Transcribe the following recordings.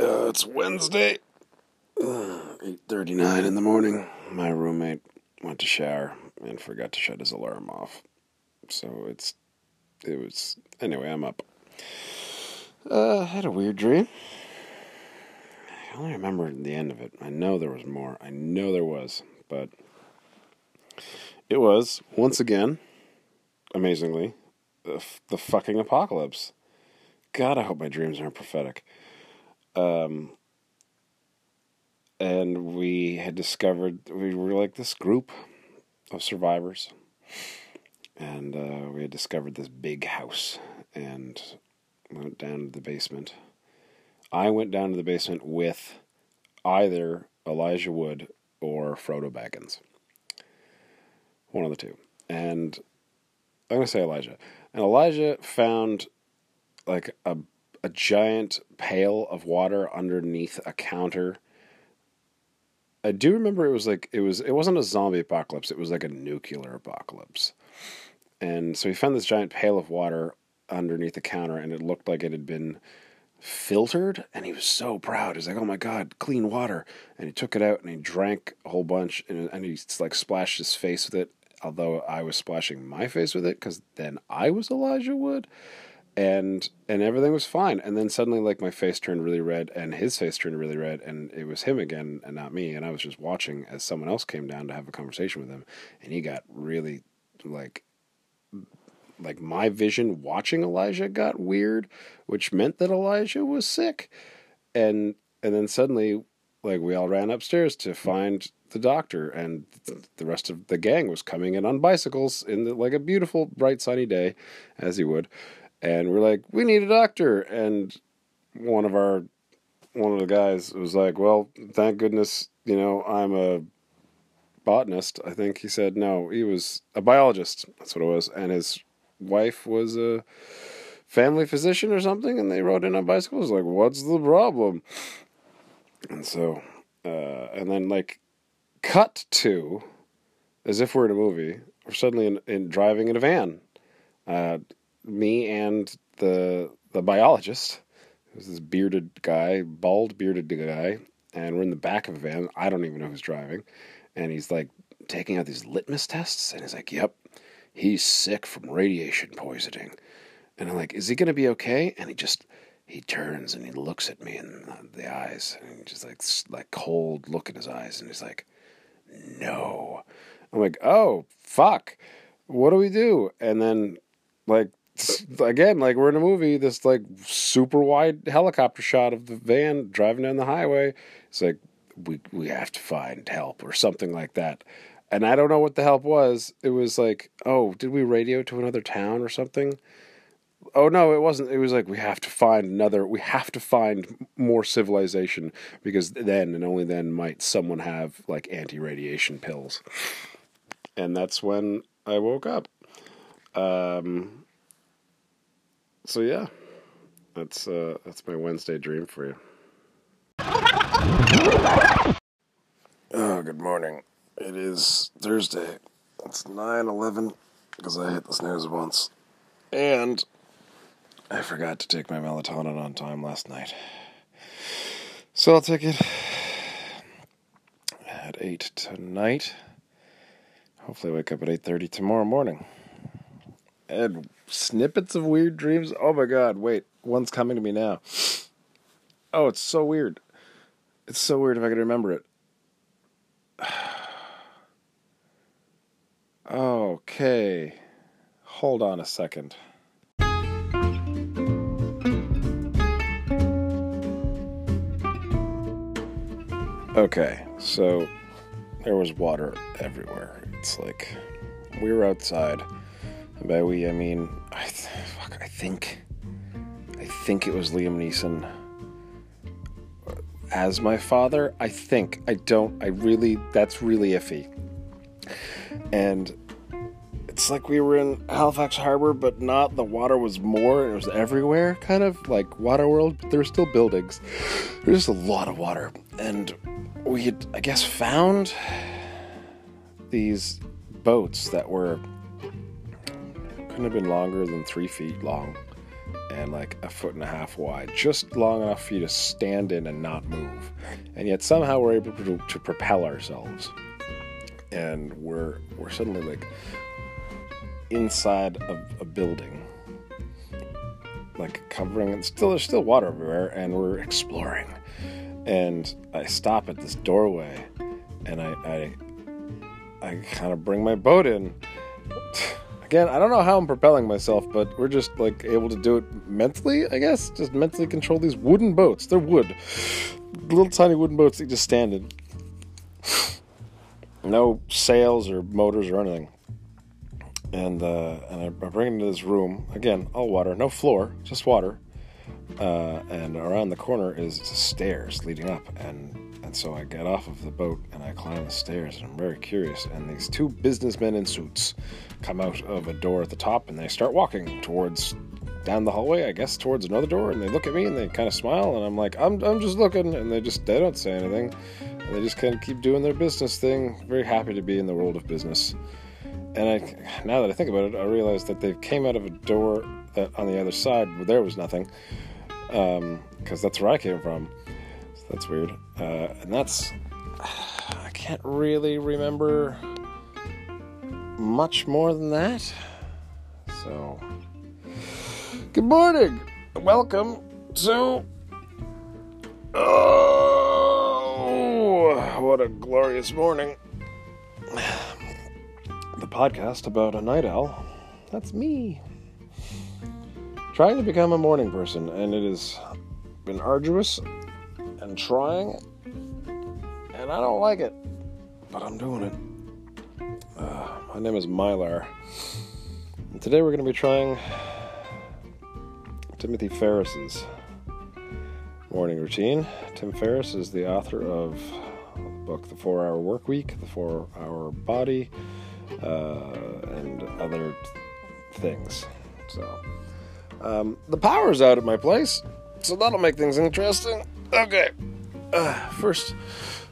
Uh, it's Wednesday, eight thirty-nine in the morning. My roommate went to shower and forgot to shut his alarm off, so it's it was anyway. I'm up. Uh, I had a weird dream. I only remember the end of it. I know there was more. I know there was, but it was once again, amazingly, the fucking apocalypse. God, I hope my dreams aren't prophetic. Um, and we had discovered we were like this group of survivors, and uh, we had discovered this big house and went down to the basement. I went down to the basement with either Elijah Wood or Frodo Baggins. One of the two. And I'm to say Elijah. And Elijah found like a a giant pail of water underneath a counter. I do remember it was like it was it wasn't a zombie apocalypse, it was like a nuclear apocalypse. And so he found this giant pail of water underneath the counter and it looked like it had been filtered and he was so proud. He's like, "Oh my god, clean water." And he took it out and he drank a whole bunch and, and he like splashed his face with it, although I was splashing my face with it cuz then I was Elijah Wood and and everything was fine. And then suddenly like my face turned really red and his face turned really red and it was him again and not me. And i was just watching as someone else came down to have a conversation with him and he got really like like my vision watching elijah got weird which meant that elijah was sick. And and then suddenly like we all ran upstairs to find the doctor and the rest of the gang was coming in on bicycles in the, like a beautiful bright sunny day as he would and we're like, we need a doctor. And one of our one of the guys was like, well, thank goodness, you know, I'm a botanist. I think he said no, he was a biologist. That's what it was, and his wife was a family physician or something, and they rode in on bicycles. Like, what's the problem? And so, uh, and then like, cut to, as if we're in a movie, we're suddenly in, in driving in a van. Uh, me and the the biologist, who's this bearded guy, bald bearded guy, and we're in the back of a van. I don't even know who's driving, and he's like taking out these litmus tests, and he's like, "Yep, he's sick from radiation poisoning," and I'm like, "Is he gonna be okay?" And he just he turns and he looks at me in the eyes, and just like like cold look in his eyes, and he's like, "No." I'm like, "Oh fuck." What do we do? And then like again, like we're in a movie, this like super wide helicopter shot of the van driving down the highway. It's like we we have to find help or something like that. And I don't know what the help was. It was like, oh, did we radio to another town or something? Oh no, it wasn't. It was like we have to find another. We have to find more civilization because then and only then might someone have like anti-radiation pills. And that's when I woke up. Um, so yeah, that's uh, that's my Wednesday dream for you. Oh, good morning. It is Thursday. It's 9:11 because I hit the snooze once, and I forgot to take my melatonin on time last night. So I'll take it at eight tonight. Hopefully, I wake up at 8:30 tomorrow morning. And snippets of weird dreams. Oh my god, wait, one's coming to me now. Oh, it's so weird. It's so weird if I could remember it. Okay. Hold on a second. Okay, so there was water everywhere. It's like we were outside and by we, I mean, I, th- fuck, I think, I think it was Liam Neeson as my father. I think I don't. I really, that's really iffy. And it's like we were in Halifax Harbor, but not. The water was more, it was everywhere, kind of like Waterworld. There were still buildings. There's just a lot of water, and we had, I guess, found these boats that were couldn't have been longer than three feet long, and like a foot and a half wide, just long enough for you to stand in and not move. And yet somehow we're able to, to propel ourselves. And we're we're suddenly like inside of a building. Like covering and still there's still water everywhere and we're exploring. And I stop at this doorway and I I, I kind of bring my boat in. Again, I don't know how I'm propelling myself, but we're just like able to do it mentally, I guess. Just mentally control these wooden boats. They're wood. Little tiny wooden boats that just stand in. No sails or motors or anything. And uh, and I bring it into this room. Again, all water, no floor, just water. Uh, and around the corner is stairs leading up, and and so I get off of the boat and I climb the stairs, and I'm very curious. And these two businessmen in suits come out of a door at the top, and they start walking towards down the hallway, I guess, towards another door. And they look at me and they kind of smile, and I'm like, I'm I'm just looking, and they just they don't say anything, and they just kind of keep doing their business thing. Very happy to be in the world of business. And I, now that I think about it, I realize that they came out of a door that on the other side there was nothing, because um, that's where I came from. That's weird. Uh, and that's I can't really remember much more than that. So, good morning. Welcome to. Oh, what a glorious morning. The podcast about a night owl. That's me. Trying to become a morning person, and it has been arduous and trying, and I don't like it, but I'm doing it. Uh, my name is Mylar, and today we're going to be trying Timothy Ferriss's morning routine. Tim Ferriss is the author of the book The Four Hour Work Week, The Four Hour Body, uh, and other things. So, um, the power's out at my place, so that'll make things interesting. Okay. Uh, first,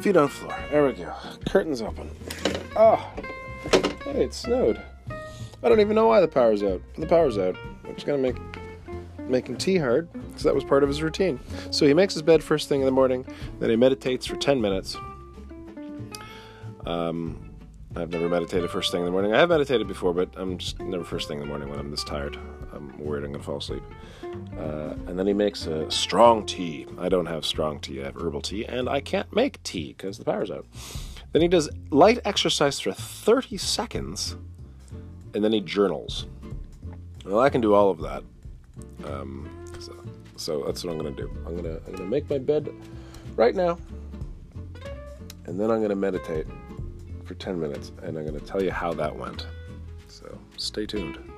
feet on floor. There we go. Curtains open. Oh, hey, it snowed. I don't even know why the power's out. The power's out. I'm just gonna make making tea hard because that was part of his routine. So he makes his bed first thing in the morning. Then he meditates for ten minutes. Um, I've never meditated first thing in the morning. I have meditated before, but I'm just never first thing in the morning when I'm this tired. I'm worried I'm going to fall asleep. Uh, and then he makes a strong tea. I don't have strong tea, I have herbal tea, and I can't make tea because the power's out. Then he does light exercise for 30 seconds, and then he journals. Well, I can do all of that. Um, so, so that's what I'm going to do. I'm going to I'm going to make my bed right now, and then I'm going to meditate for 10 minutes, and I'm going to tell you how that went. So stay tuned.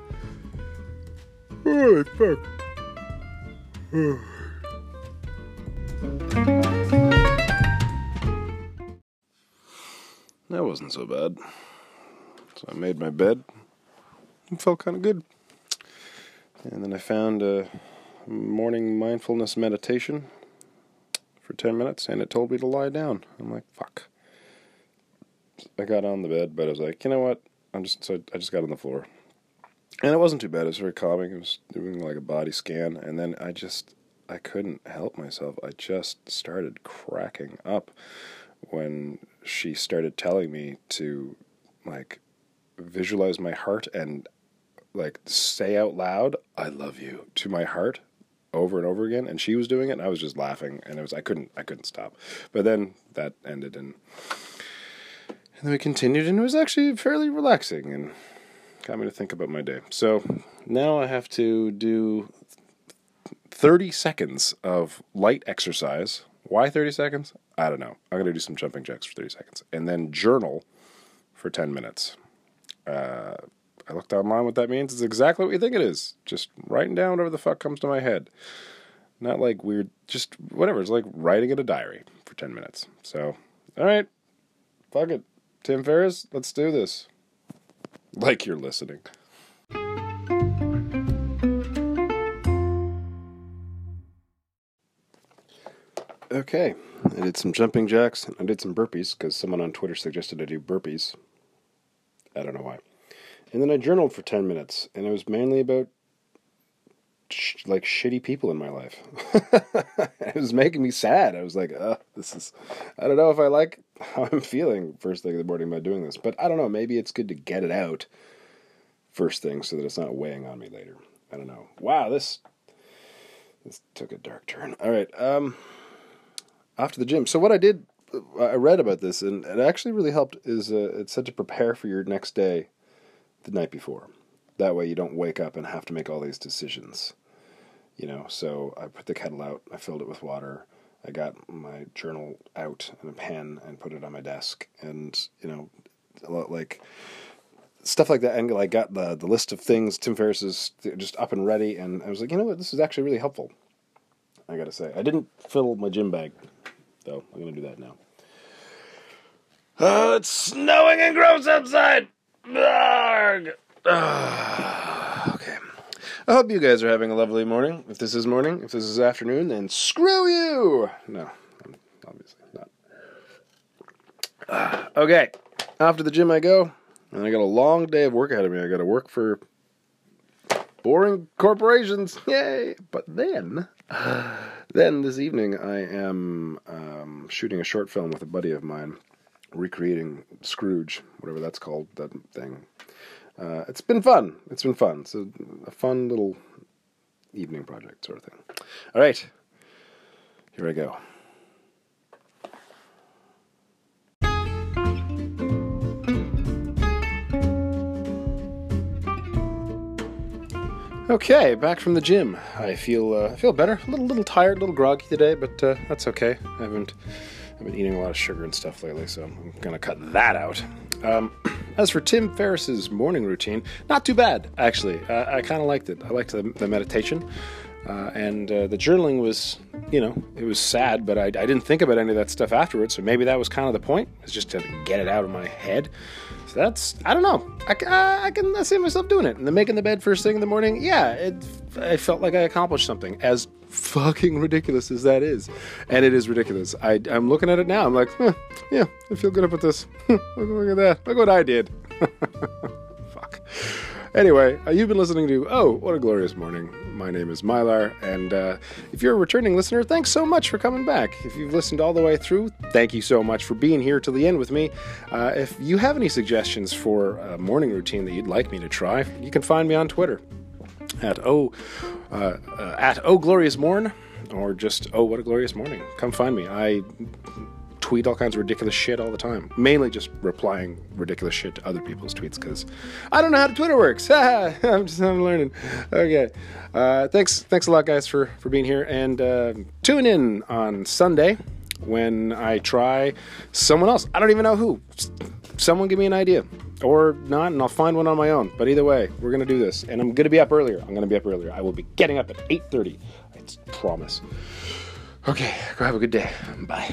Holy fuck. that wasn't so bad. So I made my bed and felt kind of good. And then I found a morning mindfulness meditation for 10 minutes and it told me to lie down. I'm like, fuck. I got on the bed, but I was like, you know what? I'm just so I just got on the floor, and it wasn't too bad. It was very calming. I was doing like a body scan, and then I just I couldn't help myself. I just started cracking up when she started telling me to like visualize my heart and like say out loud "I love you" to my heart over and over again. And she was doing it, and I was just laughing, and it was I couldn't I couldn't stop. But then that ended and and then we continued, and it was actually fairly relaxing and got me to think about my day. So now I have to do 30 seconds of light exercise. Why 30 seconds? I don't know. I'm going to do some jumping jacks for 30 seconds and then journal for 10 minutes. Uh, I looked online what that means. It's exactly what you think it is. Just writing down whatever the fuck comes to my head. Not like weird, just whatever. It's like writing in a diary for 10 minutes. So, all right, fuck it. Tim Ferriss, let's do this. Like you're listening. Okay, I did some jumping jacks. I did some burpees because someone on Twitter suggested I do burpees. I don't know why. And then I journaled for 10 minutes, and it was mainly about sh- like shitty people in my life. it was making me sad. I was like, uh, this is, I don't know if I like how I'm feeling first thing in the morning by doing this, but I don't know. Maybe it's good to get it out first thing so that it's not weighing on me later. I don't know. Wow, this this took a dark turn. All right, um, off to the gym. So what I did, I read about this, and it actually really helped. Is uh, it said to prepare for your next day the night before. That way you don't wake up and have to make all these decisions. You know, so I put the kettle out, I filled it with water, I got my journal out and a pen and put it on my desk, and you know, a lot like stuff like that. And I got the the list of things Tim Ferriss is just up and ready, and I was like, you know what, this is actually really helpful. I gotta say, I didn't fill my gym bag though. I'm gonna do that now. Oh, it's snowing and gross outside. Okay. I hope you guys are having a lovely morning. If this is morning, if this is afternoon, then screw you. No, I'm obviously not. Ah, okay, after the gym I go, and I got a long day of work ahead of me. I got to work for boring corporations. Yay! But then, then this evening I am um, shooting a short film with a buddy of mine, recreating Scrooge, whatever that's called, that thing. Uh, it's been fun. It's been fun. It's a, a fun little evening project sort of thing. All right, here I go. Okay, back from the gym. I feel uh, I feel better. A little little tired, a little groggy today, but uh, that's okay. I haven't I've been eating a lot of sugar and stuff lately, so I'm gonna cut that out. Um, as for Tim Ferriss's morning routine, not too bad actually. Uh, I kind of liked it. I liked the, the meditation. Uh, and uh, the journaling was, you know, it was sad, but I, I, didn't think about any of that stuff afterwards. So maybe that was kind of the point, is just to get it out of my head. So that's, I don't know. I, I, can I see myself doing it. And then making the bed first thing in the morning, yeah, it, I felt like I accomplished something, as fucking ridiculous as that is. And it is ridiculous. I, I'm looking at it now. I'm like, huh, yeah, I feel good about this. look, look at that. Look what I did. Fuck. Anyway, uh, you've been listening to Oh, What a Glorious Morning. My name is Mylar, and uh, if you're a returning listener, thanks so much for coming back. If you've listened all the way through, thank you so much for being here till the end with me. Uh, if you have any suggestions for a morning routine that you'd like me to try, you can find me on Twitter at Oh uh, uh, at Oh Glorious Morn, or just Oh What a Glorious Morning. Come find me. I tweet all kinds of ridiculous shit all the time. Mainly just replying ridiculous shit to other people's tweets because I don't know how Twitter works. I'm just I'm learning. Okay. Uh, thanks thanks a lot guys for for being here and uh, tune in on Sunday when I try someone else. I don't even know who. Someone give me an idea or not, and I'll find one on my own. But either way, we're gonna do this, and I'm gonna be up earlier. I'm gonna be up earlier. I will be getting up at 8:30. I promise. Okay, go have a good day. Bye.